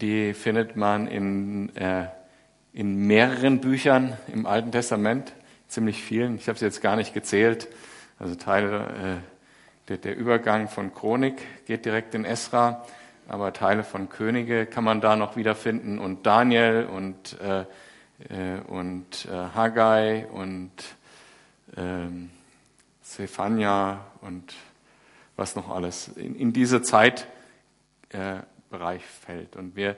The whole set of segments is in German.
die findet man in, äh, in mehreren Büchern im Alten Testament, ziemlich vielen. Ich habe sie jetzt gar nicht gezählt. Also Teile, äh, der, der Übergang von Chronik geht direkt in Esra, aber Teile von Könige kann man da noch wiederfinden und Daniel und, äh, äh, und äh, Haggai und ähm, Zephania und was noch alles in, in diese Zeitbereich äh, fällt. Und wir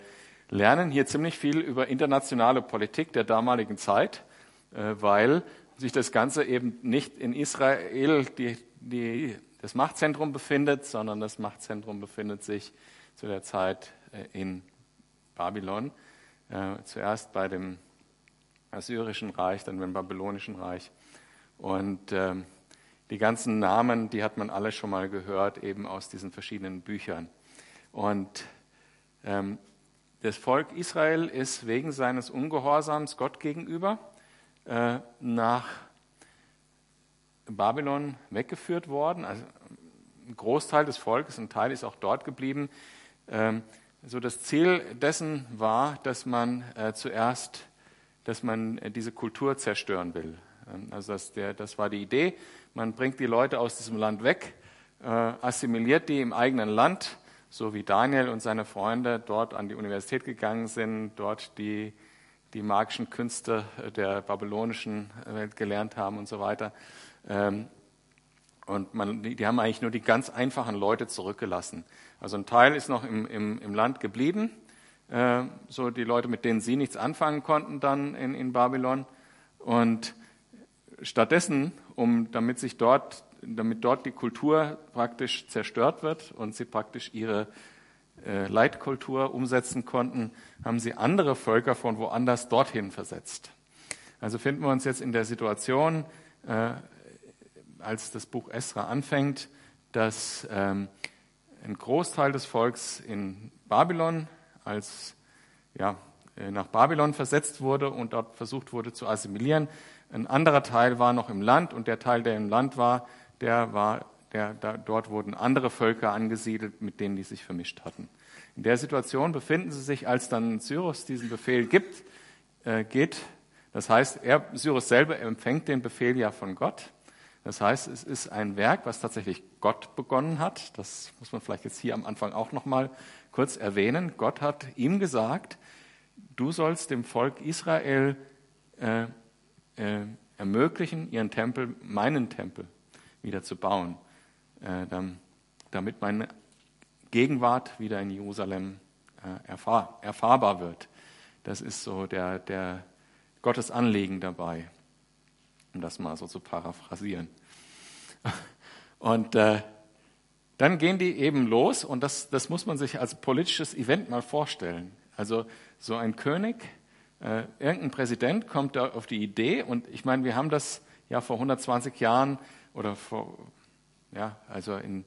lernen hier ziemlich viel über internationale Politik der damaligen Zeit, äh, weil sich das Ganze eben nicht in Israel die, die, das Machtzentrum befindet, sondern das Machtzentrum befindet sich zu der Zeit äh, in Babylon. Äh, zuerst bei dem Assyrischen Reich, dann beim Babylonischen Reich. Und ähm, die ganzen Namen, die hat man alle schon mal gehört, eben aus diesen verschiedenen Büchern. Und das Volk Israel ist wegen seines Ungehorsams Gott gegenüber äh, nach Babylon weggeführt worden. Also ein Großteil des Volkes, ein Teil ist auch dort geblieben. Ähm, so das Ziel dessen war, dass man äh, zuerst, dass man diese Kultur zerstören will. Ähm, also das, der, das war die Idee. Man bringt die Leute aus diesem Land weg, äh, assimiliert die im eigenen Land, so wie Daniel und seine Freunde dort an die Universität gegangen sind, dort die, die magischen Künste der babylonischen Welt gelernt haben und so weiter. Ähm, und man, die haben eigentlich nur die ganz einfachen Leute zurückgelassen. Also ein Teil ist noch im, im, im Land geblieben, äh, so die Leute, mit denen sie nichts anfangen konnten dann in, in Babylon. Und stattdessen, um, damit sich dort, damit dort die Kultur praktisch zerstört wird und sie praktisch ihre äh, Leitkultur umsetzen konnten, haben sie andere Völker von woanders dorthin versetzt. Also finden wir uns jetzt in der Situation, äh, als das Buch Esra anfängt, dass ähm, ein Großteil des Volks in Babylon als ja, äh, nach Babylon versetzt wurde und dort versucht wurde zu assimilieren. Ein anderer Teil war noch im Land und der Teil, der im Land war, der war, der, da, dort wurden andere Völker angesiedelt, mit denen die sich vermischt hatten. In der Situation befinden sie sich, als dann Cyrus diesen Befehl gibt, äh, geht. Das heißt, er, Cyrus selber empfängt den Befehl ja von Gott. Das heißt, es ist ein Werk, was tatsächlich Gott begonnen hat. Das muss man vielleicht jetzt hier am Anfang auch noch mal kurz erwähnen. Gott hat ihm gesagt, du sollst dem Volk Israel äh, äh, ermöglichen, ihren Tempel, meinen Tempel, wieder zu bauen, äh, damit meine Gegenwart wieder in Jerusalem äh, erfahr, erfahrbar wird. Das ist so der, der Gottes Anliegen dabei, um das mal so zu paraphrasieren. Und äh, dann gehen die eben los und das, das muss man sich als politisches Event mal vorstellen. Also so ein König äh, irgendein Präsident kommt da auf die Idee, und ich meine, wir haben das ja vor 120 Jahren oder vor, ja, also in,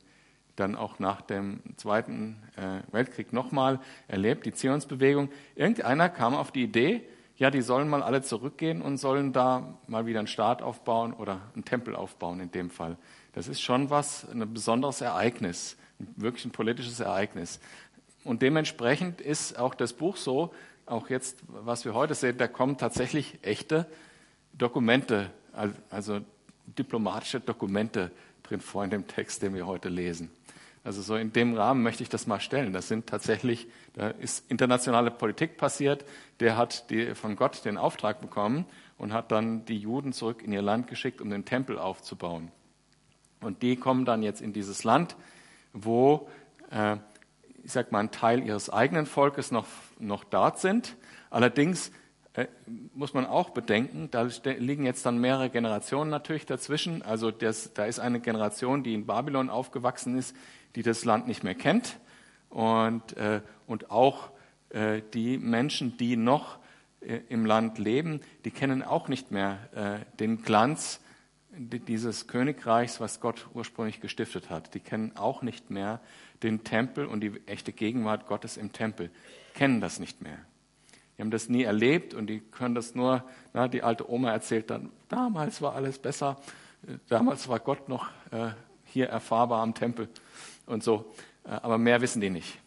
dann auch nach dem Zweiten äh, Weltkrieg nochmal erlebt, die Zionsbewegung. Irgendeiner kam auf die Idee, ja, die sollen mal alle zurückgehen und sollen da mal wieder einen Staat aufbauen oder einen Tempel aufbauen in dem Fall. Das ist schon was, ein besonderes Ereignis, wirklich ein politisches Ereignis. Und dementsprechend ist auch das Buch so, auch jetzt, was wir heute sehen, da kommen tatsächlich echte Dokumente, also diplomatische Dokumente drin vor in dem Text, den wir heute lesen. Also so in dem Rahmen möchte ich das mal stellen. Das sind tatsächlich, da ist internationale Politik passiert. Der hat die, von Gott den Auftrag bekommen und hat dann die Juden zurück in ihr Land geschickt, um den Tempel aufzubauen. Und die kommen dann jetzt in dieses Land, wo äh, ich sag mal, ein Teil ihres eigenen Volkes noch, noch dort sind. Allerdings muss man auch bedenken, da liegen jetzt dann mehrere Generationen natürlich dazwischen. Also das, da ist eine Generation, die in Babylon aufgewachsen ist, die das Land nicht mehr kennt. Und, äh, und auch äh, die Menschen, die noch äh, im Land leben, die kennen auch nicht mehr äh, den Glanz dieses Königreichs, was Gott ursprünglich gestiftet hat. Die kennen auch nicht mehr den Tempel und die echte Gegenwart Gottes im Tempel, kennen das nicht mehr. Die haben das nie erlebt und die können das nur, na, die alte Oma erzählt dann, damals war alles besser, damals war Gott noch äh, hier erfahrbar am Tempel und so, äh, aber mehr wissen die nicht.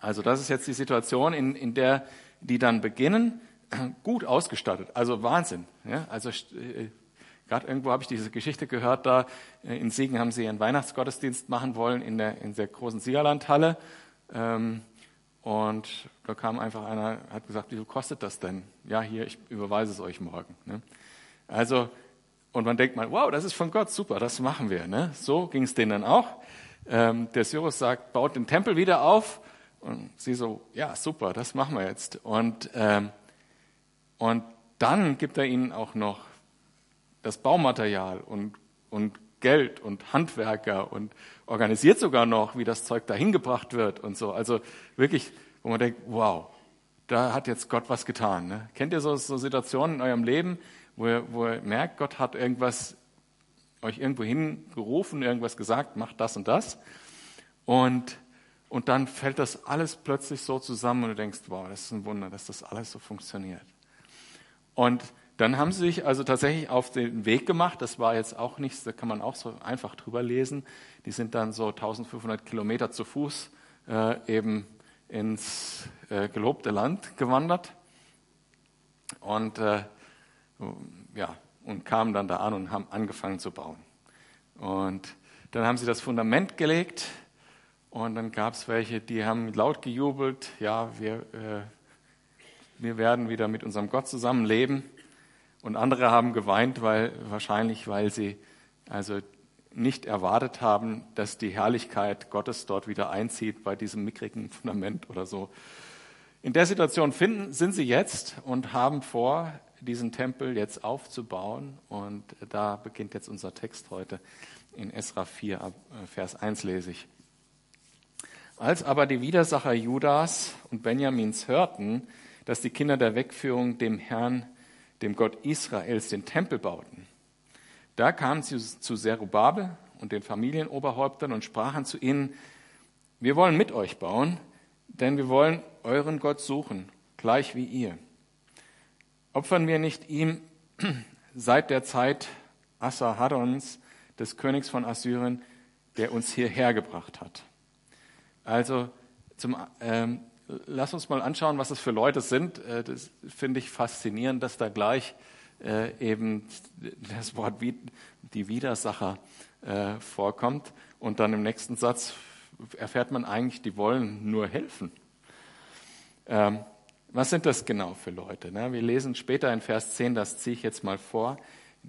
Also das ist jetzt die Situation, in, in der die dann beginnen, gut ausgestattet. Also Wahnsinn. Ja? Also äh, gerade irgendwo habe ich diese Geschichte gehört, da äh, in Siegen haben sie ihren Weihnachtsgottesdienst machen wollen in der, in der großen Siegerlandhalle. Ähm, und da kam einfach einer, hat gesagt, wie viel kostet das denn? Ja, hier, ich überweise es euch morgen. Ne? Also, und man denkt mal, wow, das ist von Gott, super, das machen wir. Ne? So ging es denen dann auch. Ähm, der Cyrus sagt, baut den Tempel wieder auf. Und sie so, ja, super, das machen wir jetzt. Und, ähm, und dann gibt er ihnen auch noch das Baumaterial und, und Geld und Handwerker und organisiert sogar noch, wie das Zeug dahin gebracht wird und so. Also wirklich, wo man denkt, wow, da hat jetzt Gott was getan. Ne? Kennt ihr so, so, Situationen in eurem Leben, wo ihr, wo ihr merkt, Gott hat irgendwas euch irgendwo hingerufen, irgendwas gesagt, macht das und das. Und, und dann fällt das alles plötzlich so zusammen und du denkst, wow, das ist ein Wunder, dass das alles so funktioniert. Und dann haben sie sich also tatsächlich auf den Weg gemacht. Das war jetzt auch nichts, da kann man auch so einfach drüber lesen. Die sind dann so 1500 Kilometer zu Fuß äh, eben ins äh, gelobte Land gewandert und äh, ja und kamen dann da an und haben angefangen zu bauen. Und dann haben sie das Fundament gelegt und dann gab es welche, die haben laut gejubelt, ja, wir, äh, wir werden wieder mit unserem Gott zusammenleben. Und andere haben geweint, weil, wahrscheinlich, weil sie also nicht erwartet haben, dass die Herrlichkeit Gottes dort wieder einzieht bei diesem mickrigen Fundament oder so. In der Situation finden, sind sie jetzt und haben vor, diesen Tempel jetzt aufzubauen. Und da beginnt jetzt unser Text heute in Esra 4, äh, Vers 1 lese ich. Als aber die Widersacher Judas und Benjamins hörten, dass die Kinder der Wegführung dem Herrn dem Gott Israels, den Tempel bauten. Da kamen sie zu Zerubabel und den Familienoberhäuptern und sprachen zu ihnen, wir wollen mit euch bauen, denn wir wollen euren Gott suchen, gleich wie ihr. Opfern wir nicht ihm seit der Zeit Assarhaddons, des Königs von Assyrien, der uns hierher gebracht hat. Also zum, ähm, lass uns mal anschauen, was das für Leute sind. Äh, das finde ich faszinierend, dass da gleich äh, eben das Wort die Widersacher äh, vorkommt. Und dann im nächsten Satz erfährt man eigentlich, die wollen nur helfen. Ähm, was sind das genau für Leute? Ne? Wir lesen später in Vers 10, das ziehe ich jetzt mal vor,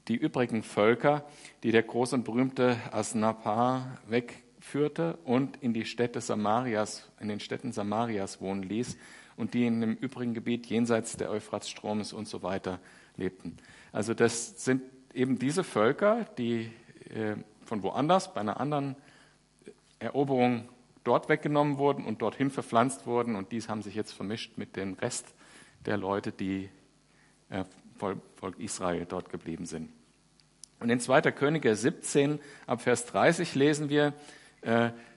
die übrigen Völker, die der große und berühmte Asnapar weg führte und in die Städte Samarias, in den Städten Samarias wohnen ließ und die in dem übrigen Gebiet jenseits der Euphratstromes und so weiter lebten. Also das sind eben diese Völker, die äh, von woanders bei einer anderen Eroberung dort weggenommen wurden und dorthin verpflanzt wurden und dies haben sich jetzt vermischt mit dem Rest der Leute, die äh, Volk Israel dort geblieben sind. Und in 2. Könige 17 ab Vers 30 lesen wir,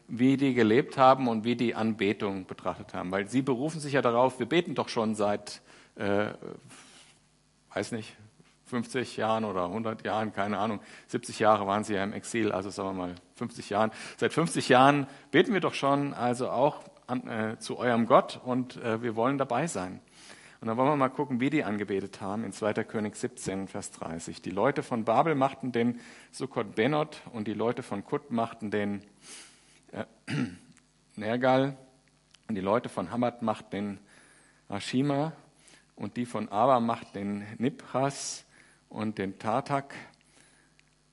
wie die gelebt haben und wie die Anbetung betrachtet haben. Weil sie berufen sich ja darauf, wir beten doch schon seit, äh, weiß nicht, 50 Jahren oder 100 Jahren, keine Ahnung, 70 Jahre waren sie ja im Exil, also sagen wir mal 50 Jahren. Seit 50 Jahren beten wir doch schon also auch an, äh, zu eurem Gott und äh, wir wollen dabei sein. Und dann wollen wir mal gucken, wie die angebetet haben in 2. König 17, Vers 30. Die Leute von Babel machten den Sukkot Benot und die Leute von Kut machten den äh, Nergal und die Leute von Hamad macht den Ashima und die von Aba macht den Nipras und den Tartak.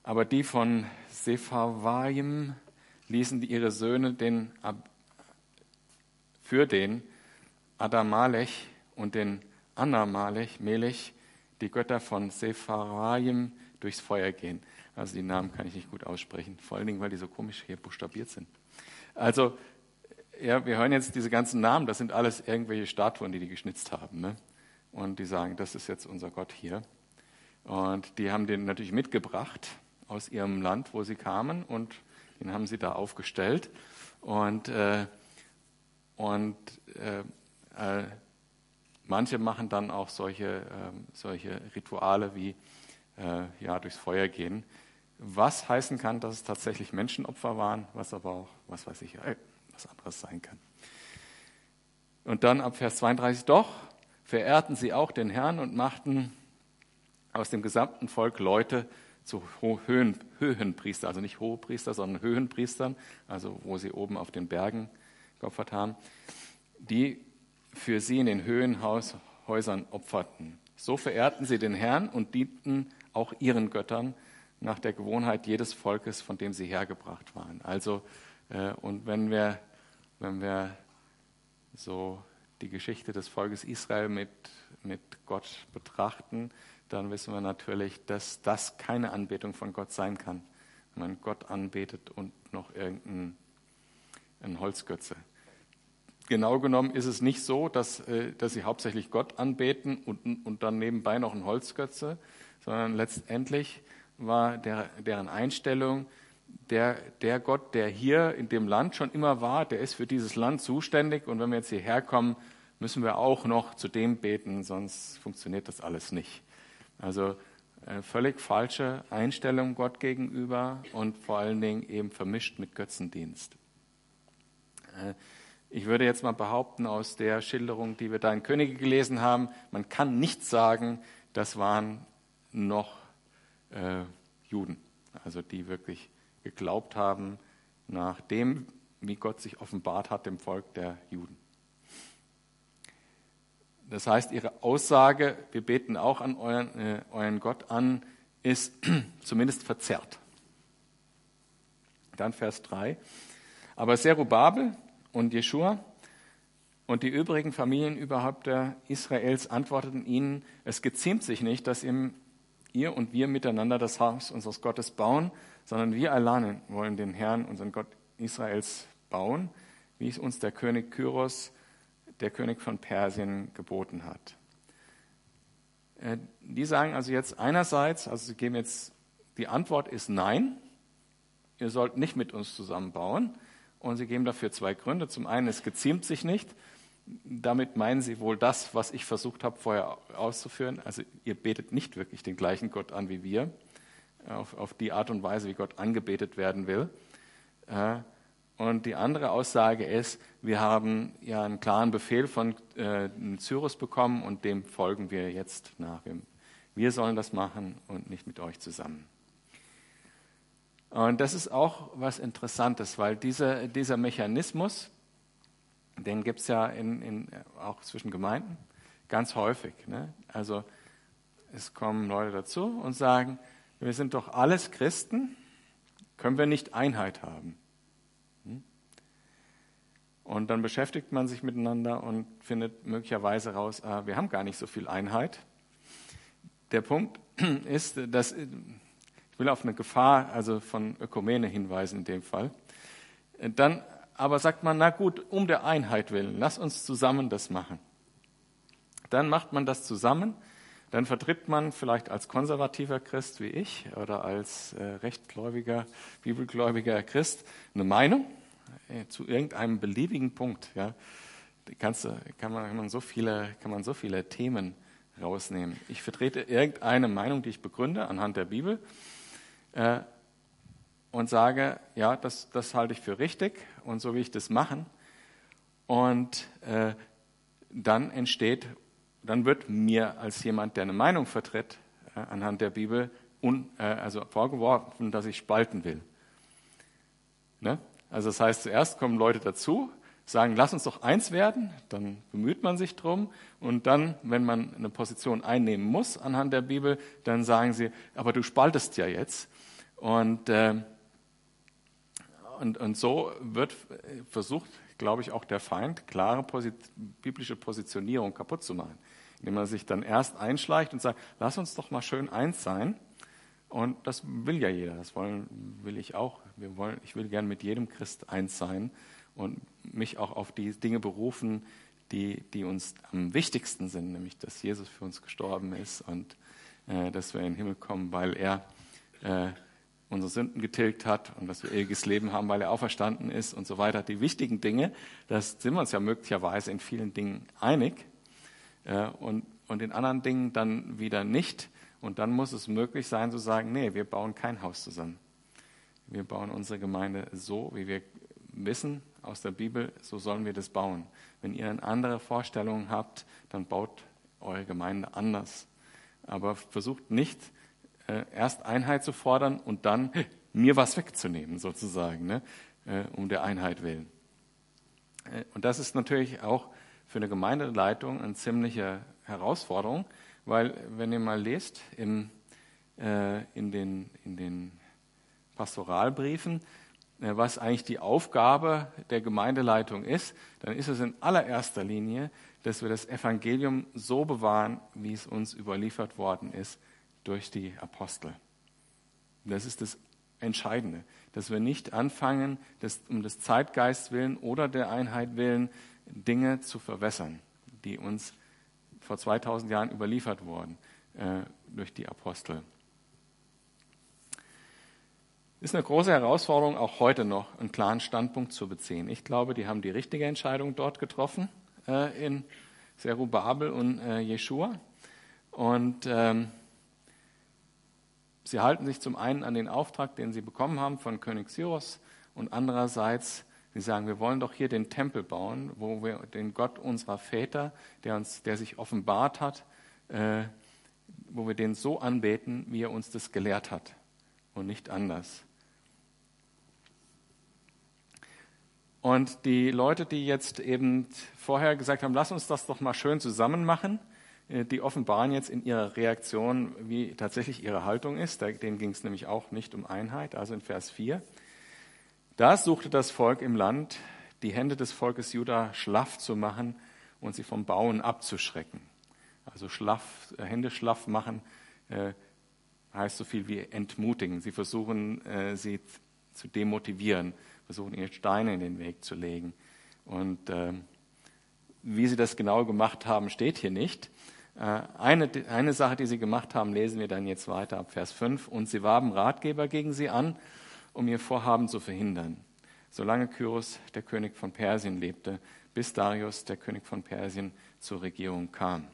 Aber die von Sepharvaim ließen ihre Söhne den, für den Adamalech und den Anamalech, Melech, die Götter von Sepharvaim durchs Feuer gehen. Also die Namen kann ich nicht gut aussprechen, vor allen Dingen, weil die so komisch hier buchstabiert sind. Also, ja, wir hören jetzt diese ganzen Namen, das sind alles irgendwelche Statuen, die die geschnitzt haben. Ne? Und die sagen, das ist jetzt unser Gott hier. Und die haben den natürlich mitgebracht aus ihrem Land, wo sie kamen, und den haben sie da aufgestellt. Und, äh, und äh, äh, manche machen dann auch solche, ähm, solche Rituale wie äh, ja, durchs Feuer gehen was heißen kann, dass es tatsächlich Menschenopfer waren, was aber auch, was weiß ich, was anderes sein kann. Und dann ab Vers 32, doch verehrten sie auch den Herrn und machten aus dem gesamten Volk Leute zu Höhen, Höhenpriester, also nicht Hohepriester, sondern Höhenpriestern, also wo sie oben auf den Bergen geopfert haben, die für sie in den Höhenhäusern opferten. So verehrten sie den Herrn und dienten auch ihren Göttern nach der Gewohnheit jedes Volkes, von dem sie hergebracht waren. Also, äh, und wenn wir, wenn wir so die Geschichte des Volkes Israel mit, mit Gott betrachten, dann wissen wir natürlich, dass das keine Anbetung von Gott sein kann, wenn man Gott anbetet und noch irgendein Holzgötze. Genau genommen ist es nicht so, dass, äh, dass sie hauptsächlich Gott anbeten und, und dann nebenbei noch ein Holzgötze, sondern letztendlich war der, deren Einstellung, der, der Gott, der hier in dem Land schon immer war, der ist für dieses Land zuständig und wenn wir jetzt hierher kommen, müssen wir auch noch zu dem beten, sonst funktioniert das alles nicht. Also äh, völlig falsche Einstellung Gott gegenüber und vor allen Dingen eben vermischt mit Götzendienst. Äh, ich würde jetzt mal behaupten, aus der Schilderung, die wir da in Könige gelesen haben, man kann nicht sagen, das waren noch äh, Juden, also die wirklich geglaubt haben nach dem, wie Gott sich offenbart hat dem Volk der Juden. Das heißt, ihre Aussage, wir beten auch an euren, äh, euren Gott an, ist zumindest verzerrt. Dann Vers 3. Aber Serubabel und Jeschua und die übrigen Familienüberhäupter Israels antworteten ihnen, es geziemt sich nicht, dass ihr und wir miteinander das Haus unseres Gottes bauen, sondern wir alleine wollen den Herrn, unseren Gott Israels, bauen, wie es uns der König Kyros der König von Persien geboten hat. Äh, die sagen also jetzt einerseits, also sie geben jetzt, die Antwort ist nein, ihr sollt nicht mit uns zusammenbauen. Und sie geben dafür zwei Gründe. Zum einen, es geziemt sich nicht. Damit meinen sie wohl das, was ich versucht habe vorher auszuführen. Also ihr betet nicht wirklich den gleichen Gott an wie wir, auf, auf die Art und Weise, wie Gott angebetet werden will. Äh, und die andere Aussage ist, wir haben ja einen klaren Befehl von äh, Cyrus bekommen und dem folgen wir jetzt nach. Wir sollen das machen und nicht mit euch zusammen. Und das ist auch was Interessantes, weil dieser, dieser Mechanismus, den gibt es ja in, in, auch zwischen Gemeinden ganz häufig. Ne? Also es kommen Leute dazu und sagen, wir sind doch alles Christen, können wir nicht Einheit haben? Und dann beschäftigt man sich miteinander und findet möglicherweise raus, ah, wir haben gar nicht so viel Einheit. Der Punkt ist, dass ich will auf eine Gefahr also von Ökumene hinweisen in dem Fall. Dann aber sagt man, na gut, um der Einheit willen, lass uns zusammen das machen. Dann macht man das zusammen, dann vertritt man vielleicht als konservativer Christ wie ich oder als äh, rechtgläubiger, bibelgläubiger Christ eine Meinung äh, zu irgendeinem beliebigen Punkt. Ja, kannst, kann, man, kann, man so viele, kann man so viele Themen rausnehmen. Ich vertrete irgendeine Meinung, die ich begründe anhand der Bibel äh, und sage, ja, das, das halte ich für richtig und so will ich das machen. Und äh, dann entsteht, dann wird mir als jemand, der eine Meinung vertritt, äh, anhand der Bibel, un, äh, also vorgeworfen, dass ich spalten will. Ne? Also das heißt, zuerst kommen Leute dazu, sagen, lass uns doch eins werden, dann bemüht man sich drum und dann, wenn man eine Position einnehmen muss anhand der Bibel, dann sagen sie, aber du spaltest ja jetzt. Und, äh, und, und so wird versucht, glaube ich, auch der Feind, klare Posit biblische Positionierung kaputt zu machen, indem man sich dann erst einschleicht und sagt, lass uns doch mal schön eins sein. Und das will ja jeder, das wollen, will ich auch. Wir wollen, ich will gern mit jedem Christ eins sein und mich auch auf die Dinge berufen, die, die uns am wichtigsten sind, nämlich dass Jesus für uns gestorben ist und äh, dass wir in den Himmel kommen, weil er äh, unsere Sünden getilgt hat und dass wir ewiges Leben haben, weil er auferstanden ist und so weiter. Die wichtigen Dinge, das sind wir uns ja möglicherweise in vielen Dingen einig äh, und, und in anderen Dingen dann wieder nicht. Und dann muss es möglich sein zu sagen, nee, wir bauen kein Haus zusammen. Wir bauen unsere Gemeinde so, wie wir wissen, aus der Bibel, so sollen wir das bauen. Wenn ihr eine andere Vorstellung habt, dann baut eure Gemeinde anders. Aber versucht nicht, äh, erst Einheit zu fordern und dann mir was wegzunehmen, sozusagen, ne? Äh, um der Einheit willen. Äh, und das ist natürlich auch für eine Gemeindeleitung eine ziemliche Herausforderung, weil wenn ihr mal lest im, äh, in, den, in den Pastoralbriefen, äh, was eigentlich die Aufgabe der Gemeindeleitung ist, dann ist es in allererster Linie, dass wir das Evangelium so bewahren, wie es uns überliefert worden ist durch die Apostel. Das ist das Entscheidende, dass wir nicht anfangen, das, um des Zeitgeist willen oder der Einheit willen Dinge zu verwässern, die uns vor 2000 Jahren überliefert wurden äh, durch die Apostel. Ist eine große Herausforderung, auch heute noch einen klaren Standpunkt zu beziehen. Ich glaube, die haben die richtige Entscheidung dort getroffen äh, in Serubabel und äh, Jeschua. Und ähm, sie halten sich zum einen an den Auftrag, den sie bekommen haben von König Cyrus und andererseits Sie sagen, wir wollen doch hier den Tempel bauen, wo wir den Gott unserer Väter, der, uns, der sich offenbart hat, äh, wo wir den so anbeten, wie er uns das gelehrt hat und nicht anders. Und die Leute, die jetzt eben vorher gesagt haben, lass uns das doch mal schön zusammen machen, äh, die offenbaren jetzt in ihrer Reaktion, wie tatsächlich ihre Haltung ist. Denen ging es nämlich auch nicht um Einheit, also in Vers 4. Da suchte das Volk im Land, die Hände des Volkes Juda schlaff zu machen und sie vom Bauen abzuschrecken. Also schlaff, äh, Hände schlaff machen äh, heißt so viel wie entmutigen. Sie versuchen, äh, sie zu demotivieren, versuchen, ihr Steine in den Weg zu legen. Und äh, wie sie das genau gemacht haben, steht hier nicht. Äh, eine, eine Sache, die sie gemacht haben, lesen wir dann jetzt weiter ab Vers 5. Und sie warben Ratgeber gegen sie an um ihr Vorhaben zu verhindern, solange Kyros, der König von Persien, lebte, bis Darius, der König von Persien, zur Regierung kam.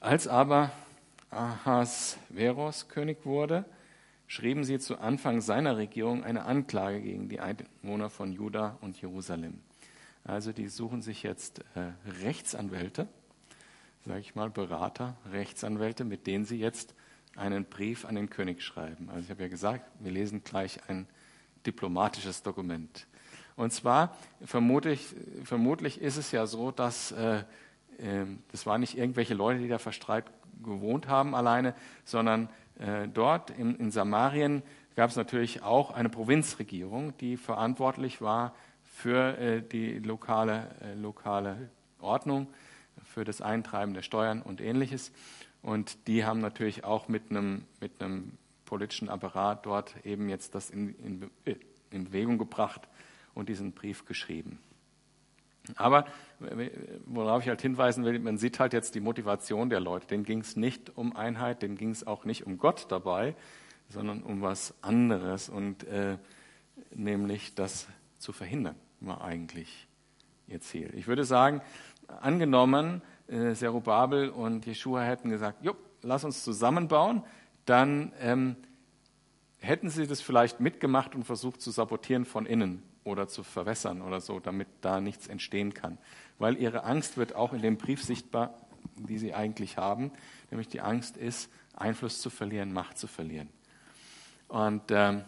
Als aber Ahasveros König wurde, schrieben sie zu Anfang seiner Regierung eine Anklage gegen die Einwohner von Juda und Jerusalem. Also die suchen sich jetzt äh, Rechtsanwälte, sage ich mal Berater, Rechtsanwälte, mit denen sie jetzt einen Brief an den König schreiben. Also ich habe ja gesagt, wir lesen gleich ein diplomatisches Dokument. Und zwar vermutlich, vermutlich ist es ja so, dass äh, äh, das waren nicht irgendwelche Leute, die da verstreit gewohnt haben alleine, sondern äh, dort in, in Samarien gab es natürlich auch eine Provinzregierung, die verantwortlich war für äh, die lokale, äh, lokale Ordnung, für das Eintreiben der Steuern und ähnliches. Und die haben natürlich auch mit einem, mit einem politischen Apparat dort eben jetzt das in, in, in Bewegung gebracht und diesen Brief geschrieben. Aber worauf ich halt hinweisen will, man sieht halt jetzt die Motivation der Leute. Denen ging es nicht um Einheit, denen ging es auch nicht um Gott dabei, sondern um was anderes und äh, nämlich das zu verhindern, war eigentlich ihr Ziel. Ich würde sagen, angenommen, äh, Zerubabel und Jeschua hätten gesagt, jo, lass uns zusammenbauen, dann ähm, hätten sie das vielleicht mitgemacht und versucht zu sabotieren von innen oder zu verwässern oder so, damit da nichts entstehen kann. Weil ihre Angst wird auch in dem Brief sichtbar, die sie eigentlich haben, nämlich die Angst ist, Einfluss zu verlieren, Macht zu verlieren. Und ähm,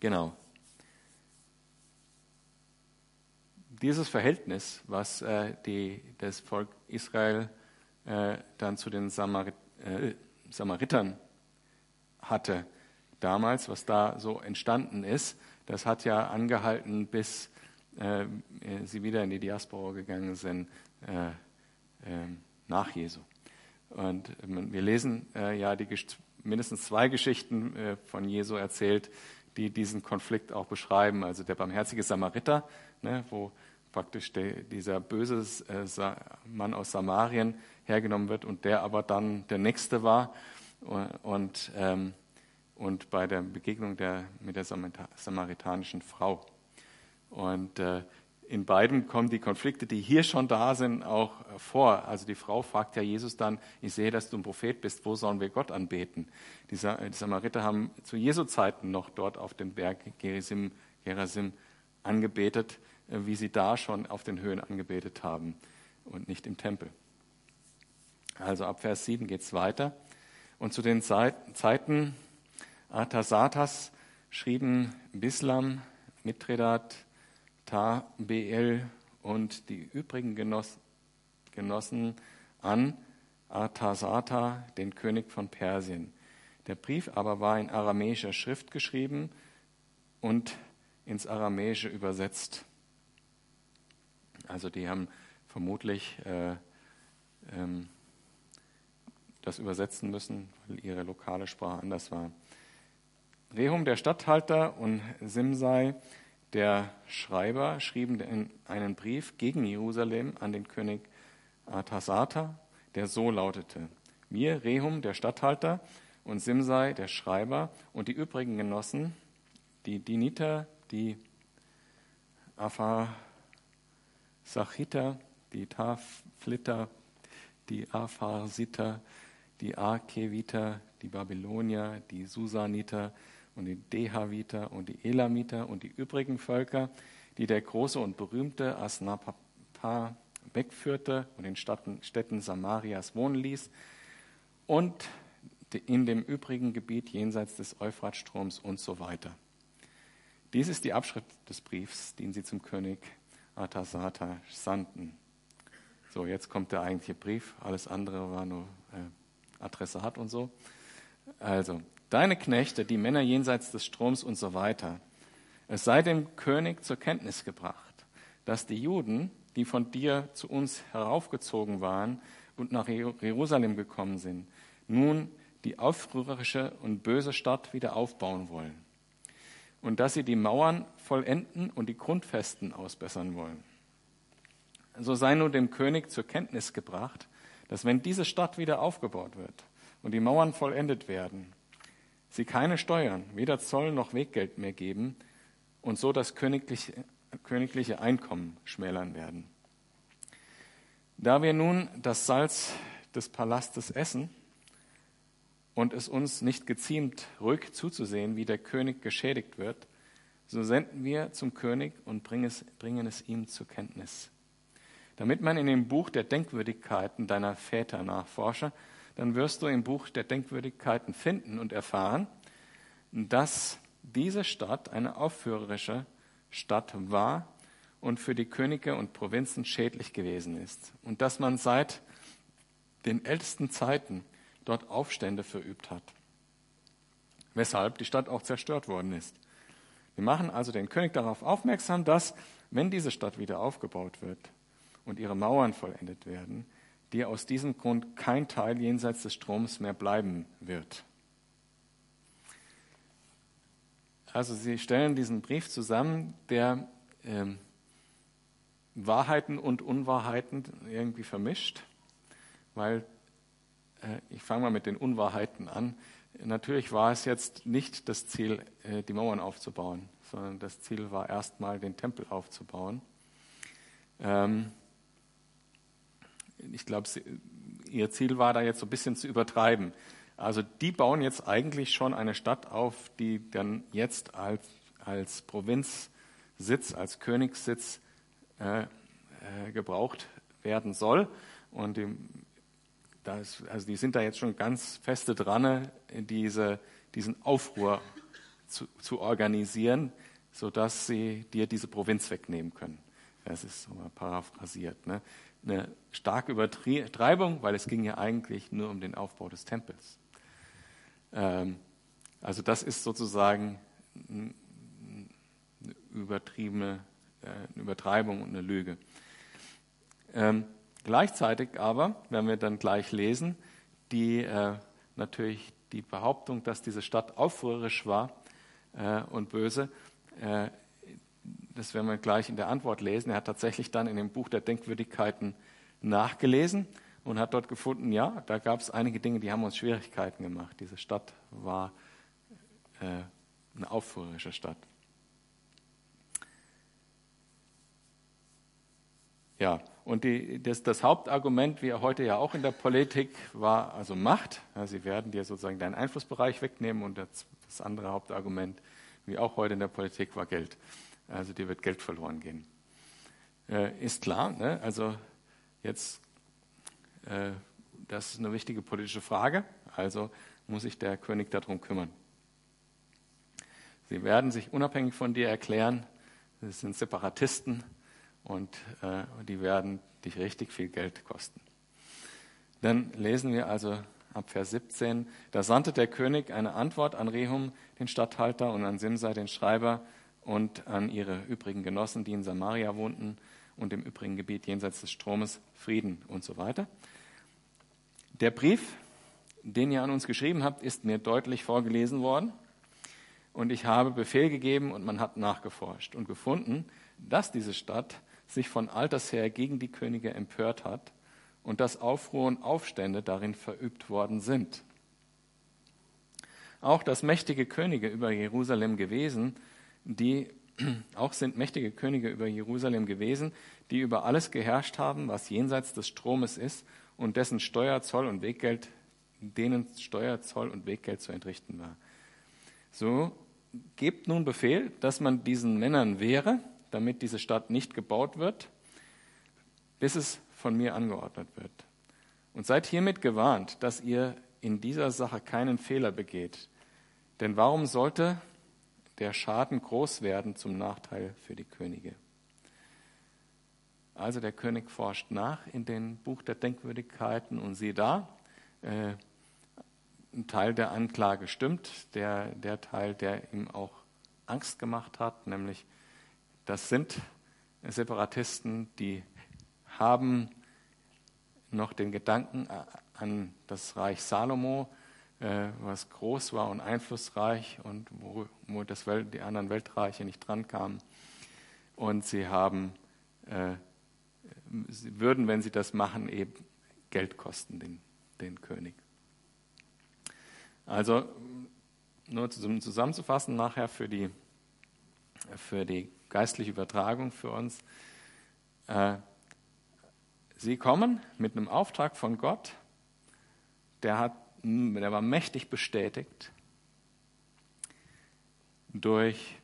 genau, dieses Verhältnis, was äh, die, das Volk Israel äh, dann zu den Samarit, äh, Samaritern hatte damals, was da so entstanden ist, das hat ja angehalten, bis äh, sie wieder in die Diaspora gegangen sind äh, ähm, nach Jesu. Und wir lesen äh, ja die, mindestens zwei Geschichten von Jesu erzählt, die diesen Konflikt auch beschreiben. Also der barmherzige Samariter, ne, wo praktisch der, dieser böse äh, Mann aus Samarien hergenommen wird und der aber dann der Nächste war. Und, ähm, und bei der Begegnung der, mit der samaritanischen Frau. Und äh, in beiden kommen die Konflikte, die hier schon da sind, auch vor. Also die Frau fragt ja Jesus dann, ich sehe, dass du ein Prophet bist, wo sollen wir Gott anbeten? Die, Samariter haben zu Jesu Zeiten noch dort auf dem Berg Gerasim angebetet, wie sie da schon auf den Höhen angebetet haben und nicht im Tempel. Also ab Vers 7 geht es weiter. Und zu den Zeiten Artasatas schrieben Bislam, Mithredat, Tabeel und die übrigen Genossen an Artasata, den König von Persien. Der Brief aber war in aramäischer Schrift geschrieben und ins Aramäische übersetzt. Also die haben vermutlich äh, ähm, das übersetzen müssen, weil ihre lokale Sprache anders war. Rehum, der Statthalter, und Simsai, der Schreiber, schrieben einen Brief gegen Jerusalem an den König Artasata, der so lautete: Wir, Rehum, der Statthalter, und Simsai, der Schreiber, und die übrigen Genossen, die Diniter, die Aphasachiter, die Tafliter, die Apharsiter, die Arkeviter, die Babylonier, die Susaniter und die Dehaviter und die Elamiter und die übrigen Völker, die der große und berühmte Asnapapa wegführte und in Städten Samarias wohnen ließ und in dem übrigen Gebiet jenseits des Euphratstroms und so weiter. Dies ist die Abschrift des Briefs, den sie zum König Artasata sandten. So, jetzt kommt der eigentliche Brief. Alles andere war nur äh, Adressat und so. Also, deine Knechte, die Männer jenseits des Stroms und so weiter. Es sei dem König zur Kenntnis gebracht, dass die Juden, die von dir zu uns heraufgezogen waren und nach Jerusalem gekommen sind, nun die aufrührerische und böse Stadt wieder aufbauen wollen. Und dass sie die Mauern vollenden und die Grundfesten ausbessern wollen. So sei nun dem König zur Kenntnis gebracht, dass wenn diese Stadt wieder aufgebaut wird und die Mauern vollendet werden, sie keine Steuern, weder Zoll noch Weggeld mehr geben und so das königliche, königliche Einkommen schmälern werden. Da wir nun das Salz des Palastes essen und es uns nicht geziemt, ruhig zuzusehen, wie der König geschädigt wird, so senden wir zum König und bringen es, bringen es ihm zur Kenntnis. Damit man in dem Buch der Denkwürdigkeiten deiner Väter nachforsche, dann wirst du im Buch der Denkwürdigkeiten finden und erfahren, dass diese Stadt eine aufführerische Stadt war und für die Könige und Provinzen schädlich gewesen ist und dass man seit den ältesten Zeiten dort Aufstände verübt hat, weshalb die Stadt auch zerstört worden ist. Wir machen also den König darauf aufmerksam, dass, wenn diese Stadt wieder aufgebaut wird und ihre Mauern vollendet werden, dir aus diesem Grund kein Teil jenseits des Stroms mehr bleiben wird. Also sie stellen diesen Brief zusammen, der ähm, Wahrheiten und Unwahrheiten irgendwie vermischt, weil äh, ich fange mal mit den Unwahrheiten an. Natürlich war es jetzt nicht das Ziel, äh, die Mauern aufzubauen, sondern das Ziel war erstmal, den Tempel aufzubauen. Ähm, ich glaube, ihr Ziel war da jetzt so ein bisschen zu übertreiben. Also die bauen jetzt eigentlich schon eine Stadt auf, die dann jetzt als, als Provinzsitz, als Königssitz äh, äh, gebraucht werden soll. Und die, das, also die sind da jetzt schon ganz feste dran, diese, diesen Aufruhr zu, zu organisieren, sodass sie dir diese Provinz wegnehmen können. Das ist so mal paraphrasiert. Ne? Eine starke Übertreibung, weil es ging ja eigentlich nur um den Aufbau des Tempels. Ähm, also das ist sozusagen eine übertriebene äh, eine Übertreibung und eine Lüge. Ähm, gleichzeitig aber, werden wir dann gleich lesen, die äh, natürlich die Behauptung, dass diese Stadt aufrührerisch war äh, und böse, äh, das werden wir gleich in der Antwort lesen. Er hat tatsächlich dann in dem Buch der Denkwürdigkeiten nachgelesen und hat dort gefunden, ja, da gab es einige Dinge, die haben uns Schwierigkeiten gemacht. Diese Stadt war äh, eine aufrührerische Stadt. Ja, und die, das, das, Hauptargument, wie heute ja auch in der Politik, war also Macht. Ja, sie werden dir sozusagen deinen Einflussbereich wegnehmen. Und das, das andere Hauptargument wie auch heute in der Politik, war Geld. Also dir wird Geld verloren gehen. Äh, ist klar, ne? also jetzt, äh, das ist eine wichtige politische Frage, also muss sich der König darum kümmern. Sie werden sich unabhängig von dir erklären, sie sind Separatisten und äh, die werden dich richtig viel Geld kosten. Dann lesen wir also ab Vers 17, da sandte der König eine Antwort an Rehum, den Statthalter, und an Simsai, den Schreiber, und an ihre übrigen Genossen, die in Samaria wohnten und im übrigen Gebiet jenseits des Stromes, Frieden und so weiter. Der Brief, den ihr an uns geschrieben habt, ist mir deutlich vorgelesen worden. Und ich habe Befehl gegeben und man hat nachgeforscht und gefunden, dass diese Stadt sich von alters her gegen die Könige empört hat und dass Aufruhr und Aufstände darin verübt worden sind. Auch dass mächtige Könige über Jerusalem gewesen, die auch sind mächtige Könige über Jerusalem gewesen, die über alles geherrscht haben, was jenseits des Stromes ist und dessen Steuer, Zoll und Weggeld, denen Steuer, Zoll und Weggeld zu entrichten war. So gebt nun Befehl, dass man diesen Männern wehre, damit diese Stadt nicht gebaut wird, bis es von mir angeordnet wird. Und seid hiermit gewarnt, dass ihr in dieser Sache keinen Fehler begeht. Denn warum sollte der Schaden groß werden zum Nachteil für die Könige? Also der König forscht nach in dem Buch der Denkwürdigkeiten und siehe da, äh, ein Teil der Anklage stimmt, der, der Teil, der ihm auch Angst gemacht hat, nämlich das sind Separatisten, die haben noch den Gedanken an das Reich Salomo, äh, was groß war und einflussreich und wo, das Welt, die anderen Weltreiche nicht drankamen. Und sie haben, äh, sie würden, wenn sie das machen, eben Geld kosten, den, den König. Also, nur zusammenzufassen, nachher für die, für die geistliche Übertragung für uns. Äh, Sie kommen mit einem Auftrag von Gott, der, hat, der war mächtig bestätigt durch,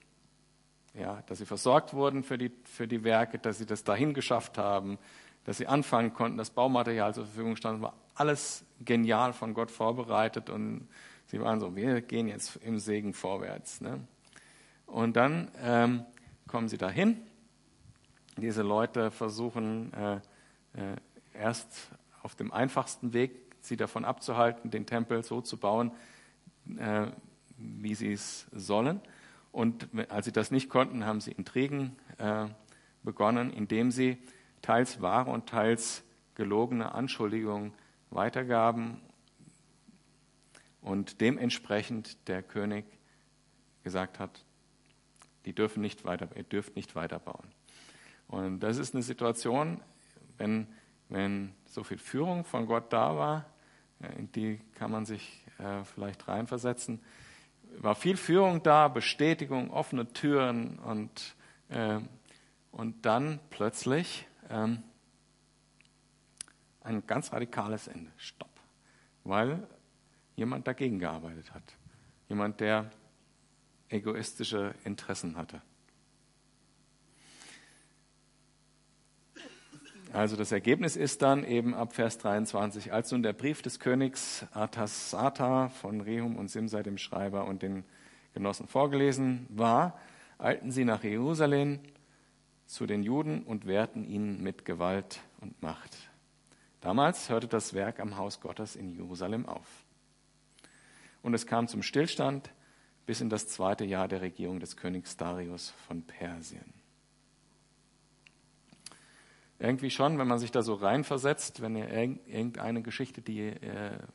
ja, dass sie versorgt wurden für die, für die Werke, dass sie das dahin geschafft haben, dass sie anfangen konnten, das Baumaterial zur Verfügung stand, war alles genial von Gott vorbereitet und sie waren so, wir gehen jetzt im Segen vorwärts. Ne? Und dann ähm, kommen sie dahin. Diese Leute versuchen, äh, äh, erst auf dem einfachsten Weg, sie davon abzuhalten, den Tempel so zu bauen, äh, wie sie es sollen. Und als sie das nicht konnten, haben sie Intrigen äh, begonnen, indem sie teils wahre und teils gelogene Anschuldigungen weitergaben und dementsprechend der König gesagt hat, die dürfen nicht weiter, ihr dürft nicht weiterbauen. Und das ist eine Situation, wenn, wenn so viel Führung von Gott da war, äh, in die kann man sich äh, vielleicht reinversetzen, war viel Führung da, Bestätigung, offene Türen und, äh, und dann plötzlich ähm, ein ganz radikales Ende. Stopp. Weil jemand dagegen gearbeitet hat. Jemand, der egoistische Interessen hatte. Also das Ergebnis ist dann eben ab Vers 23, als nun der Brief des Königs Artasata von Rehum und Simsai dem Schreiber und den Genossen vorgelesen war, eilten sie nach Jerusalem zu den Juden und wehrten ihnen mit Gewalt und Macht. Damals hörte das Werk am Haus Gottes in Jerusalem auf. Und es kam zum Stillstand bis in das zweite Jahr der Regierung des Königs Darius von Persien irgendwie schon, wenn man sich da so reinversetzt, wenn ihr irgendeine Geschichte, die ihr,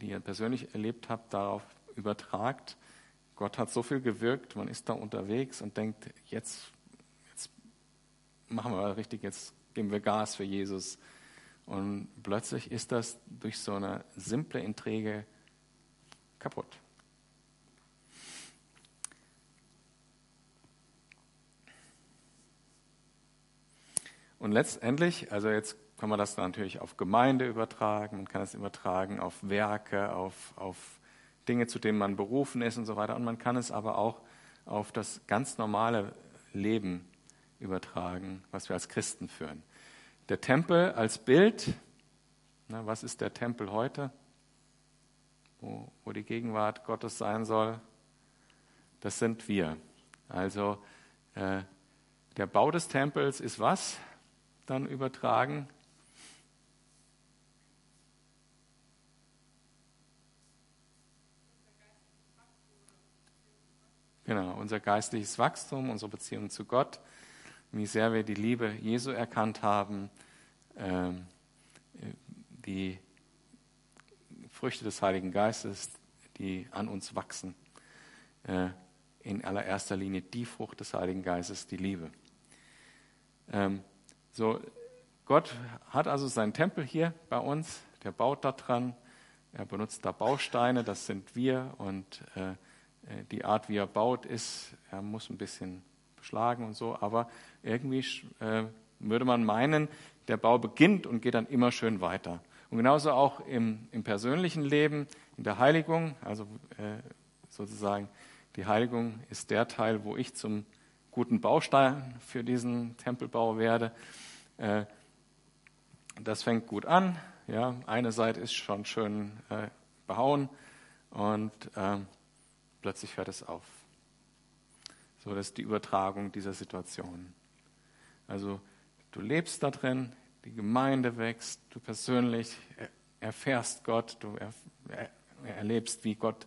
die ihr persönlich erlebt habt, darauf übertragt. Gott hat so viel gewirkt, man ist da unterwegs und denkt, jetzt, jetzt machen wir richtig, jetzt geben wir Gas für Jesus. Und plötzlich ist das durch so eine simple Intrige kaputt. Und letztendlich, also jetzt kann man das natürlich auf Gemeinde übertragen, man kann es übertragen auf Werke, auf, auf Dinge, zu denen man berufen ist und so weiter. Und man kann es aber auch auf das ganz normale Leben übertragen, was wir als Christen führen. Der Tempel als Bild, na, was ist der Tempel heute, wo, wo die Gegenwart Gottes sein soll? Das sind wir. Also äh, der Bau des Tempels ist was? Dann übertragen. Genau, unser geistliches Wachstum, unsere Beziehung zu Gott, wie sehr wir die Liebe Jesu erkannt haben, ähm, die Früchte des Heiligen Geistes, die an uns wachsen. Äh, in allererster Linie die Frucht des Heiligen Geistes, die Liebe. So, Gott hat also seinen Tempel hier bei uns, der baut da dran, er benutzt da Bausteine, das sind wir und äh, die Art, wie er baut, ist, er muss ein bisschen beschlagen und so, aber irgendwie äh, würde man meinen, der Bau beginnt und geht dann immer schön weiter. Und genauso auch im, im persönlichen Leben, in der Heiligung, also äh, sozusagen die Heiligung ist der Teil, wo ich zum guten Baustein für diesen Tempelbau werde. Äh, das fängt gut an. Ja, eine Seite ist schon schön äh, behauen und äh, plötzlich hört es auf. So, das ist die Übertragung dieser Situation. Also du lebst da drin, die Gemeinde wächst, du persönlich erfährst Gott, du erlebst, wie Gott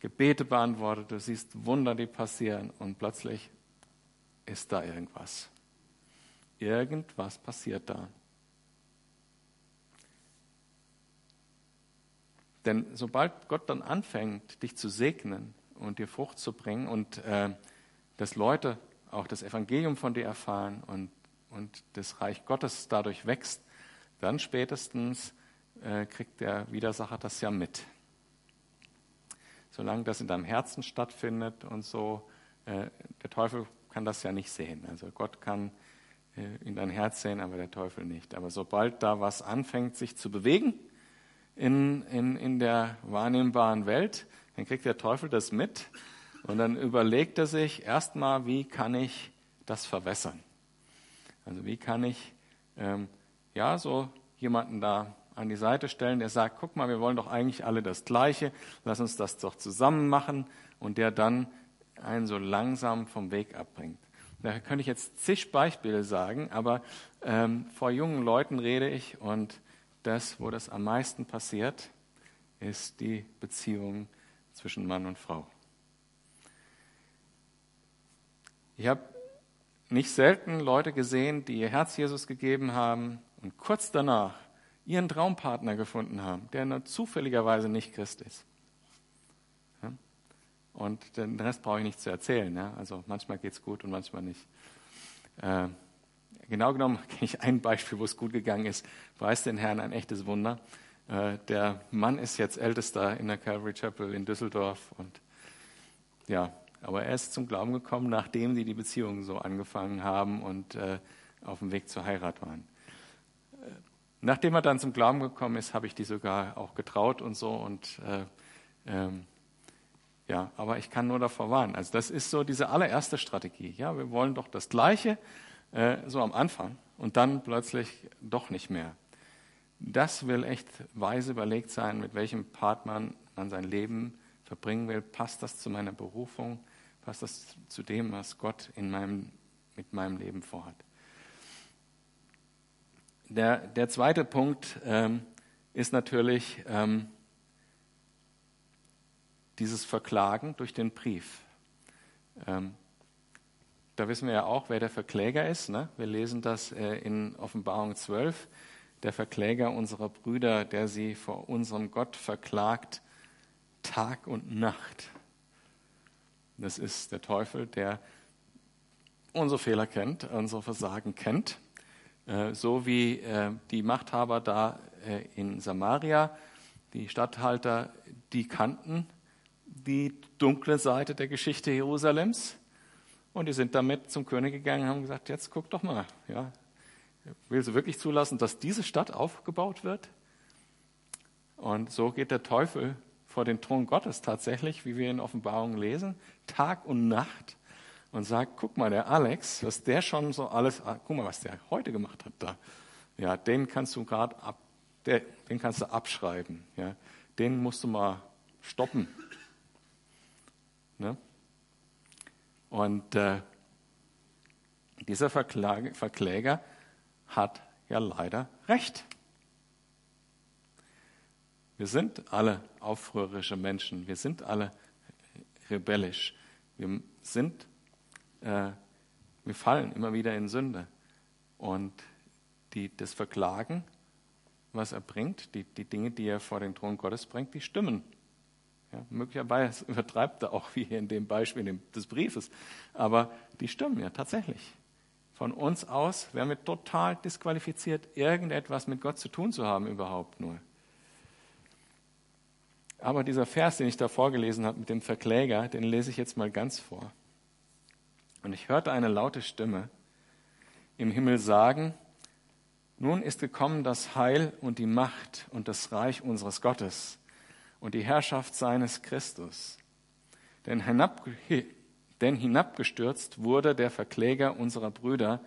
Gebete beantwortet, du siehst Wunder, die passieren und plötzlich ist da irgendwas. Irgendwas passiert da. Denn sobald Gott dann anfängt, dich zu segnen und dir Frucht zu bringen und äh, dass Leute auch das Evangelium von dir erfahren und, und das Reich Gottes dadurch wächst, dann spätestens äh, kriegt der Widersacher das ja mit. Solange das in deinem Herzen stattfindet und so, äh, der Teufel kann das ja nicht sehen. Also Gott kann in dein Herz sehen, aber der Teufel nicht. Aber sobald da was anfängt, sich zu bewegen, in, in, in der wahrnehmbaren Welt, dann kriegt der Teufel das mit und dann überlegt er sich erstmal, wie kann ich das verwässern? Also wie kann ich ähm, ja so jemanden da an die Seite stellen, der sagt, guck mal, wir wollen doch eigentlich alle das Gleiche, lass uns das doch zusammen machen und der dann einen so langsam vom Weg abbringt. Da könnte ich jetzt zig Beispiele sagen, aber ähm, vor jungen Leuten rede ich und das, wo das am meisten passiert, ist die Beziehung zwischen Mann und Frau. Ich habe nicht selten Leute gesehen, die ihr Herz Jesus gegeben haben und kurz danach ihren Traumpartner gefunden haben, der nur zufälligerweise nicht Christ ist. Und den Rest brauche ich nicht zu erzählen. Also manchmal geht es gut und manchmal nicht. Äh, Genau genommen kenne ich ein Beispiel, wo es gut gegangen ist. Preis den Herrn, ein echtes Wunder. Äh, der Mann ist jetzt Ältester in der Calvary Chapel in Düsseldorf und ja, aber er ist zum Glauben gekommen, nachdem sie die Beziehung so angefangen haben und äh, auf dem Weg zur Heirat waren. Äh, nachdem er dann zum Glauben gekommen ist, habe ich die sogar auch getraut und so und äh, ähm, ja, aber ich kann nur davor warnen. Also das ist so diese allererste Strategie. Ja, wir wollen doch das Gleiche, äh, so am Anfang und dann plötzlich doch nicht mehr. Das will echt weise überlegt sein, mit welchem Part man, sein Leben verbringen will. Passt das zu meiner Berufung? Passt das zu dem, was Gott in meinem, mit meinem Leben vorhat? Der, der zweite Punkt ähm, ist natürlich ähm, dieses Verklagen durch den Brief. Ähm, da wissen wir ja auch, wer der Verkläger ist. Ne? Wir lesen das äh, in Offenbarung 12. Der Verkläger unserer Brüder, der sie vor unserem Gott verklagt, Tag und Nacht. Das ist der Teufel, der unsere Fehler kennt, unsere Versagen kennt. Äh, so wie äh, die Machthaber da in Samaria, die Statthalter, die kannten die dunkle Seite der Geschichte Jerusalems und die sind damit zum König gegangen und haben gesagt, jetzt guck doch mal, ja, will sie wirklich zulassen, dass diese Stadt aufgebaut wird? Und so geht der Teufel vor den Thron Gottes tatsächlich, wie wir in Offenbarung lesen, Tag und Nacht und sagt, guck mal, der Alex, was der schon so alles, ah, guck mal, was der heute gemacht hat da. Ja, den kannst du gerade ab, den kannst du abschreiben. Ja, den musst du mal stoppen. Ne? Und äh, dieser Verklage, Verkläger hat ja leider recht. Wir sind alle aufrührerische Menschen. Wir sind alle rebellisch. Wir sind, äh, wir fallen immer wieder in Sünde. Und die, das Verklagen, was er bringt, die, die Dinge, die er vor den Thron Gottes bringt, die stimmen. Ja, möglicherweise übertreibt er auch wie hier in dem Beispiel des Briefes, aber die stimmen ja tatsächlich. Von uns aus wären wir total disqualifiziert, irgendetwas mit Gott zu tun zu haben überhaupt nur. Aber dieser Vers, den ich da vorgelesen habe mit dem Verkläger, den lese ich jetzt mal ganz vor. Und ich hörte eine laute Stimme im Himmel sagen, nun ist gekommen das Heil und die Macht und das Reich unseres Gottes und die Herrschaft seines Christus. Denn, hinab, denn hinabgestürzt wurde der Verkläger unserer Brüder,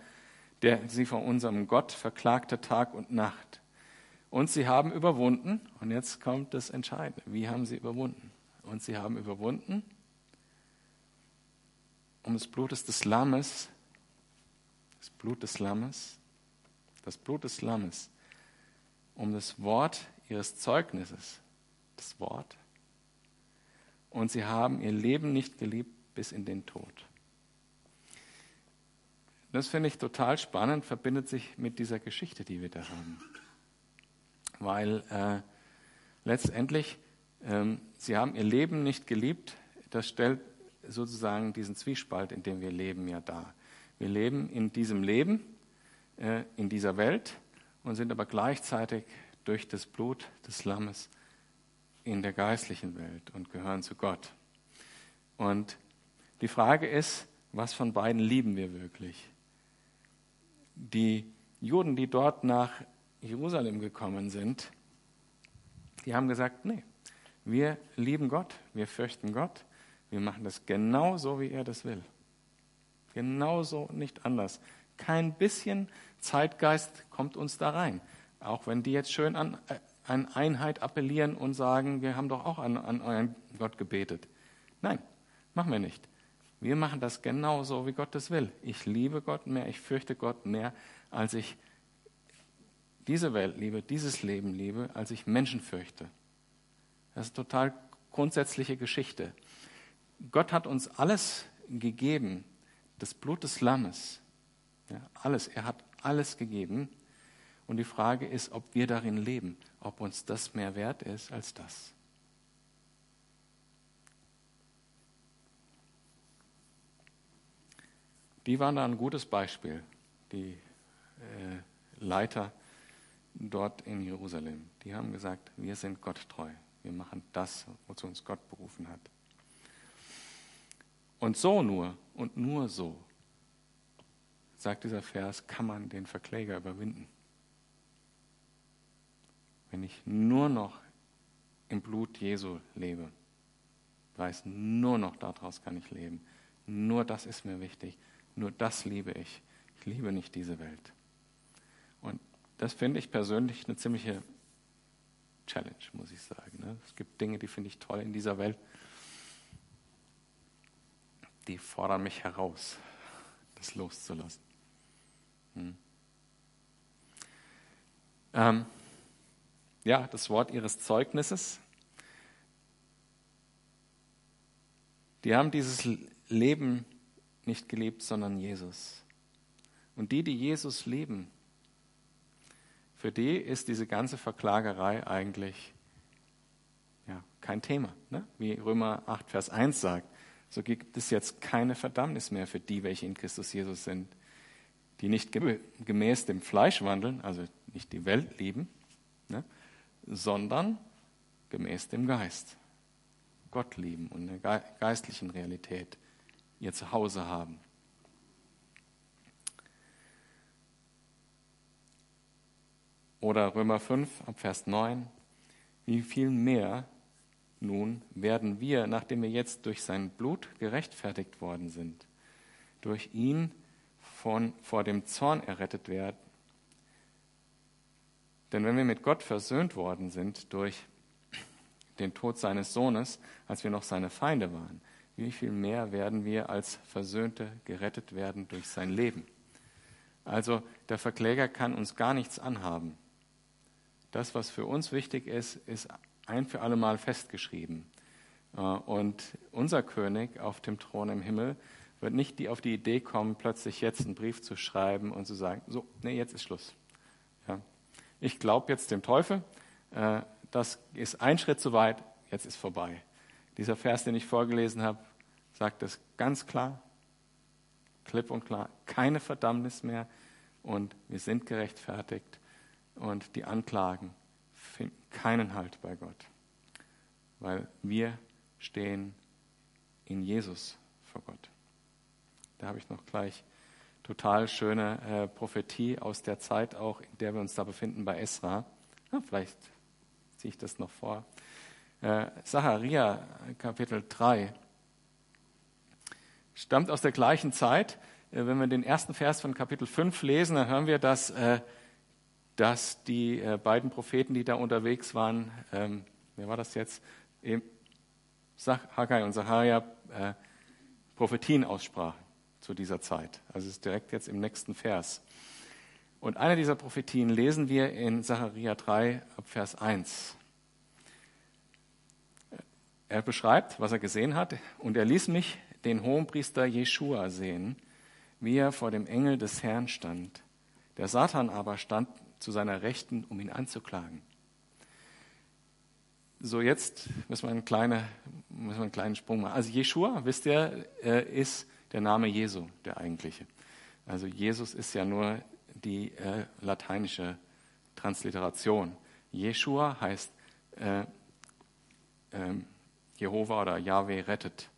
der sie vor unserem Gott verklagte Tag und Nacht. Und sie haben überwunden, und jetzt kommt das Entscheidende, wie haben sie überwunden? Und sie haben überwunden um des Blutes des Lammes, das Blut des Lammes, das Blut des Lammes, um das Wort ihres Zeugnisses, das Wort. Und sie haben ihr Leben nicht geliebt bis in den Tod. Das finde ich total spannend, verbindet sich mit dieser Geschichte, die wir da haben weil äh, letztendlich ähm, sie haben ihr Leben nicht geliebt. Das stellt sozusagen diesen Zwiespalt, in dem wir leben, ja dar. Wir leben in diesem Leben, äh, in dieser Welt und sind aber gleichzeitig durch das Blut des Lammes in der geistlichen Welt und gehören zu Gott. Und die Frage ist, was von beiden lieben wir wirklich? Die Juden, die dort nach Jerusalem gekommen sind, die haben gesagt, nee, wir lieben Gott, wir fürchten Gott, wir machen das genau so, wie er das will. Genauso, nicht anders. Kein bisschen Zeitgeist kommt uns da rein. Auch wenn die jetzt schön an, äh, an Einheit appellieren und sagen, wir haben doch auch an, an euren Gott gebetet. Nein, machen wir nicht. Wir machen das genauso, wie Gott das will. Ich liebe Gott mehr, ich fürchte Gott mehr, als ich diese Welt liebe, dieses Leben liebe, als ich Menschen fürchte. Das ist eine total grundsätzliche Geschichte. Gott hat uns alles gegeben, das Blut des Lammes, ja, alles, er hat alles gegeben. Und die Frage ist, ob wir darin leben, ob uns das mehr wert ist als das. Die waren da ein gutes Beispiel, die äh, Leiter dort in Jerusalem. Die haben gesagt, wir sind Gott treu. Wir machen das, wozu uns Gott berufen hat. Und so nur und nur so, sagt dieser Vers, kann man den Verkläger überwinden. Wenn ich nur noch im Blut Jesu lebe, weiß, nur noch daraus kann ich leben. Nur das ist mir wichtig. Nur das liebe ich. Ich liebe nicht diese Welt. Und das finde ich persönlich eine ziemliche Challenge, muss ich sagen. Ne? Es gibt Dinge, die finde ich toll in dieser Welt. Die fordern mich heraus, das loszulassen. Hm. Ähm, ja, das Wort ihres Zeugnisses. Die haben dieses Leben nicht gelebt, sondern Jesus. Und die, die Jesus leben, für die ist diese ganze Verklagerei eigentlich ja, kein Thema. Ne? Wie Römer 8, Vers 1 sagt, so gibt es jetzt keine Verdammnis mehr für die, welche in Christus Jesus sind, die nicht gemäß dem Fleisch wandeln, also nicht die Welt lieben, ne? Sondern gemäß dem Geist. Gott lieben und in der geistlichen Realität ihr Zuhause haben. Oder Römer 5 ab Vers 9. Wie viel mehr nun werden wir, nachdem wir jetzt durch sein Blut gerechtfertigt worden sind, durch ihn von, vor dem Zorn errettet werden. Denn wenn wir mit Gott versöhnt worden sind durch den Tod seines Sohnes, als wir noch seine Feinde waren, wie viel mehr werden wir als Versöhnte gerettet werden durch sein Leben? Also der Verkläger kann uns gar nichts anhaben. Das, was für uns wichtig ist, ist ein für alle Mal festgeschrieben. Äh, und unser König auf dem Thron im Himmel wird nicht die auf die Idee kommen, plötzlich jetzt einen Brief zu schreiben und zu sagen, so, nee, jetzt ist Schluss. Ich glaube jetzt dem Teufel, äh, das ist ein Schritt zu weit, jetzt ist vorbei. Dieser Vers, den ich vorgelesen habe, sagt es ganz klar, klipp und klar, keine Verdammnis mehr und wir sind gerechtfertigt und die Anklagen finden keinen Halt bei Gott, weil wir stehen in Jesus vor Gott. Da habe ich noch gleich total schöne äh, Prophetie aus der Zeit auch, in der wir uns da befinden bei Esra. Ja, vielleicht ziehe ich das noch vor. Äh, Zacharia Kapitel 3 stammt aus der gleichen Zeit. Äh, wenn wir den ersten Vers von Kapitel 5 lesen, dann hören wir, dass, äh, dass die äh, beiden Propheten, die da unterwegs waren, ähm, wer war das jetzt? Haggai und Zacharia Prophetien aussprachen zu dieser Zeit. Also es ist direkt jetzt im nächsten Vers. Und eine dieser Prophetien lesen wir in Zacharia 3 ab Vers 1. Er beschreibt, was er gesehen hat, und er ließ mich den Hohenpriester Jeschua sehen, wie er vor dem Engel des Herrn stand. Der Satan aber stand zu seiner Rechten, um ihn anzuklagen. So, jetzt müssen wir, einen, kleine, müssen wir einen kleinen Sprung machen. Also Jeschua, wisst ihr, ist der Name Jesu, der eigentliche. Also Jesus ist ja nur die äh, lateinische Transliteration. Jeschua heißt äh, äh, Jehova oder Yahweh rettet.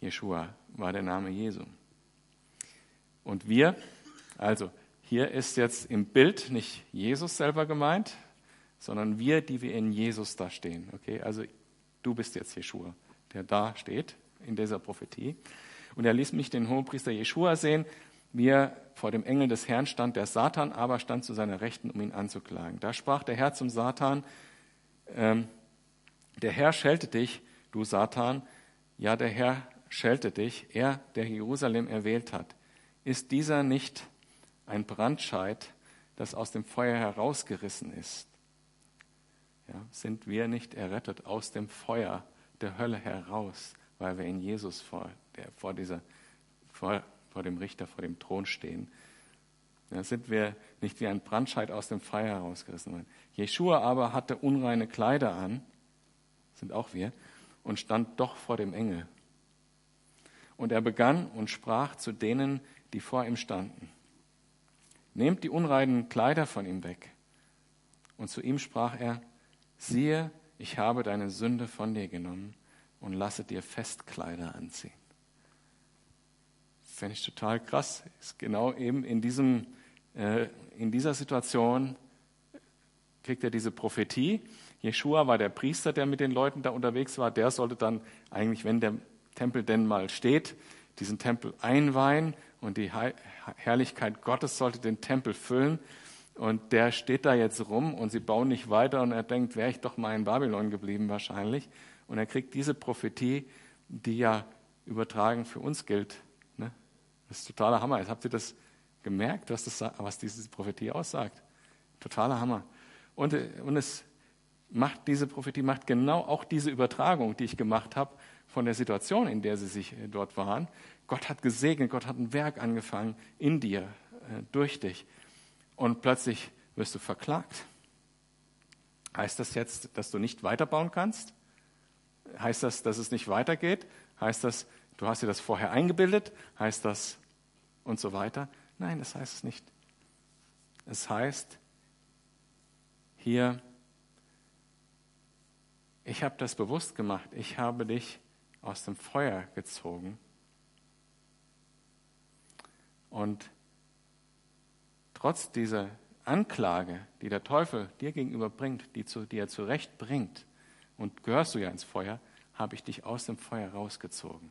Jeschua war der Name Jesu. Und wir, also hier ist jetzt im Bild nicht Jesus selber gemeint, sondern wir, die wir in Jesus da stehen. Okay, also du bist jetzt Jeschua, der da steht in dieser Prophetie. Und er ließ mich den Hohenpriester Jeschua sehen, wie er vor dem Engel des Herrn stand. Der Satan aber stand zu seiner Rechten, um ihn anzuklagen. Da sprach der Herr zum Satan, ähm, der Herr schelte dich, du Satan. Ja, der Herr schelte dich, er, der Jerusalem erwählt hat. Ist dieser nicht ein Brandscheid, das aus dem Feuer herausgerissen ist? Ja, sind wir nicht errettet aus dem Feuer der Hölle heraus, weil wir in Jesus vor, der, vor, dieser, vor, vor dem Richter, vor dem Thron stehen? Ja, sind wir nicht wie ein Brandscheid aus dem Feuer herausgerissen worden. Jeschua aber hatte unreine Kleider an, sind auch wir, und stand doch vor dem Engel. Und er begann und sprach zu denen, die vor ihm standen. Nehmt die unreinen Kleider von ihm weg. Und zu ihm sprach er, siehe, ich habe deine Sünde von dir genommen und lasse dir Festkleider anziehen. Fände ich total krass. Ist genau eben in, diesem, äh, in dieser Situation kriegt er diese Prophetie. Jeshua war der Priester, der mit den Leuten da unterwegs war. Der sollte dann eigentlich, wenn der Tempel denn mal steht, diesen Tempel einweihen und die Herrlichkeit Gottes sollte den Tempel füllen. Und der steht da jetzt rum und sie bauen nicht weiter und er denkt, wäre ich doch mal in Babylon geblieben wahrscheinlich. Und er kriegt diese Prophetie, die ja übertragen für uns gilt. Das ist totaler Hammer. Jetzt habt ihr das gemerkt, was, das, was diese Prophetie aussagt? Totaler Hammer. Und, und es macht, diese Prophetie macht genau auch diese Übertragung, die ich gemacht habe, von der Situation, in der sie sich äh, dort waren. Gott hat gesegnet, Gott hat ein Werk angefangen in dir, äh, durch dich. Und plötzlich wirst du verklagt. Heißt das jetzt, dass du nicht weiterbauen kannst? Heißt das, dass es nicht weitergeht? Heißt das, du hast dir das vorher eingebildet? Heißt das und so weiter? Nein, das heißt es nicht. Es heißt hier, ich habe das bewusst gemacht. Ich habe dich aus dem Feuer gezogen. Und trotz dieser Anklage, die der Teufel dir gegenüber bringt, die, zu, die er zurecht bringt, und gehörst du ja ins Feuer, habe ich dich aus dem Feuer rausgezogen.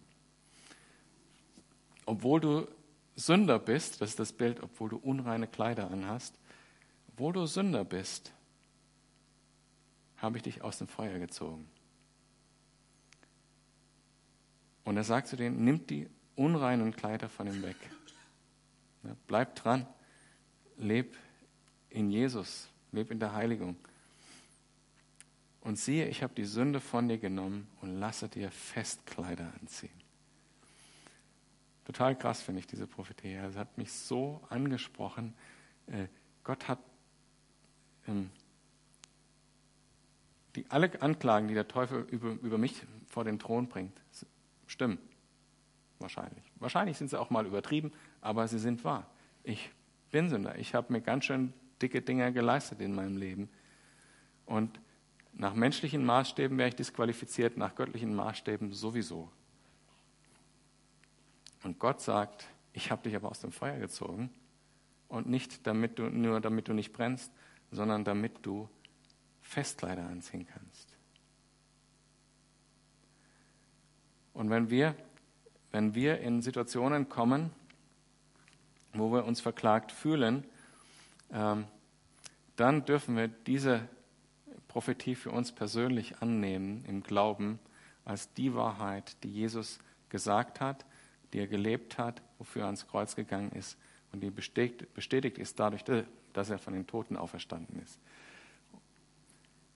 Obwohl du Sünder bist, das ist das Bild, obwohl du unreine Kleider anhast, obwohl du Sünder bist, habe ich dich aus dem Feuer gezogen. Und er sagt zu denen, nimmt die unreinen Kleider von ihm weg. Bleib dran, leb in Jesus, leb in der Heiligung. Und siehe, ich habe die Sünde von dir genommen und lasse dir Festkleider anziehen. Total krass finde ich diese Prophetie. Es hat mich so angesprochen. Äh, Gott hat ähm, die, alle Anklagen, die der Teufel über, über mich vor den Thron bringt, stimmen. Wahrscheinlich. Wahrscheinlich sind sie auch mal übertrieben, aber sie sind wahr. Ich bin Sünder. Ich habe mir ganz schön dicke Dinge geleistet in meinem Leben. Und nach menschlichen Maßstäben wäre ich disqualifiziert, nach göttlichen Maßstäben sowieso. Und Gott sagt, ich habe dich aber aus dem Feuer gezogen und nicht damit du, nur damit du nicht brennst, sondern damit du Festkleider anziehen kannst. Und wenn wir, wenn wir in Situationen kommen, wo wir uns verklagt fühlen, ähm, dann dürfen wir diese Prophetie für uns persönlich annehmen im Glauben als die Wahrheit, die Jesus gesagt hat, die er gelebt hat, wofür er ans Kreuz gegangen ist und die bestätigt, bestätigt ist dadurch, dass er von den Toten auferstanden ist.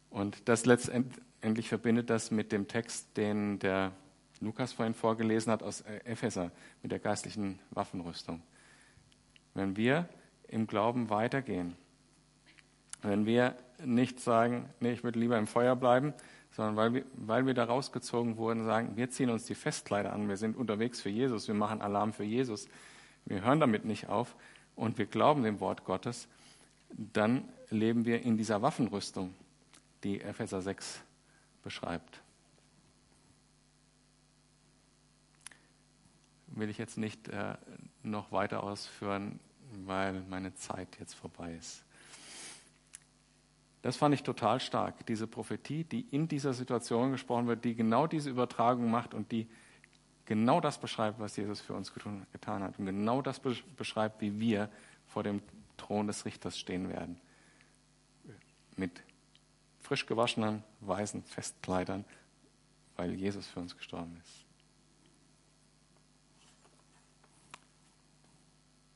Und das letztendlich verbindet das mit dem Text, den der Lukas vorhin vorgelesen hat aus Epheser mit der geistlichen Waffenrüstung. Wenn wir im Glauben weitergehen, wenn wir nicht sagen, nee, ich würde lieber im Feuer bleiben, sondern weil wir, weil wir da rausgezogen wurden, sagen, wir ziehen uns die Festkleider an, wir sind unterwegs für Jesus, wir machen Alarm für Jesus, wir hören damit nicht auf und wir glauben dem Wort Gottes, dann leben wir in dieser Waffenrüstung, die Epheser 6 beschreibt. Will ich jetzt nicht äh, noch weiter ausführen, weil meine Zeit jetzt vorbei ist. Das fand ich total stark, diese Prophetie, die in dieser Situation gesprochen wird, die genau diese Übertragung macht und die genau das beschreibt, was Jesus für uns getan hat und genau das beschreibt, wie wir vor dem Thron des Richters stehen werden. Mit frisch gewaschenen, weißen Festkleidern, weil Jesus für uns gestorben ist.